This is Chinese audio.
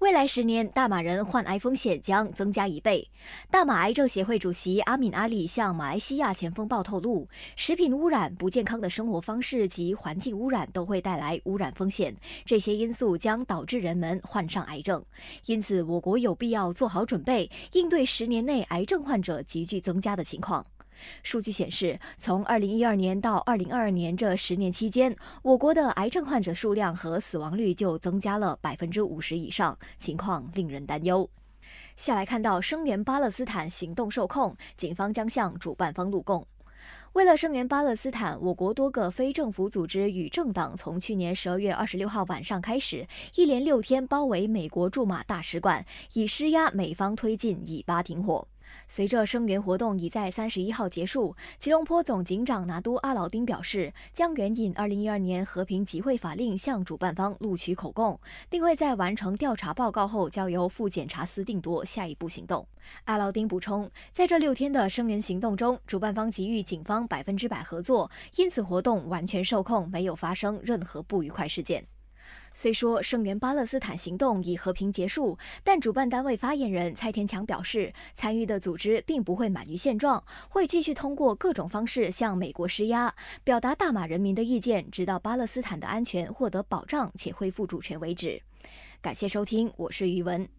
未来十年，大马人患癌风险将增加一倍。大马癌症协会主席阿敏阿里向马来西亚前锋报透露，食品污染、不健康的生活方式及环境污染都会带来污染风险，这些因素将导致人们患上癌症。因此，我国有必要做好准备，应对十年内癌症患者急剧增加的情况。数据显示，从2012年到2022年这十年期间，我国的癌症患者数量和死亡率就增加了百分之五十以上，情况令人担忧。下来看到声援巴勒斯坦行动受控，警方将向主办方录供。为了声援巴勒斯坦，我国多个非政府组织与政党从去年十二月二十六号晚上开始，一连六天包围美国驻马大使馆，以施压美方推进以巴停火。随着声援活动已在三十一号结束，吉隆坡总警长拿督阿劳丁表示，将援引二零一二年和平集会法令向主办方录取口供，并会在完成调查报告后交由副检察司定夺下一步行动。阿劳丁补充，在这六天的声援行动中，主办方给予警方百分之百合作，因此活动完全受控，没有发生任何不愉快事件。虽说声援巴勒斯坦行动已和平结束，但主办单位发言人蔡天强表示，参与的组织并不会满于现状，会继续通过各种方式向美国施压，表达大马人民的意见，直到巴勒斯坦的安全获得保障且恢复主权为止。感谢收听，我是余文。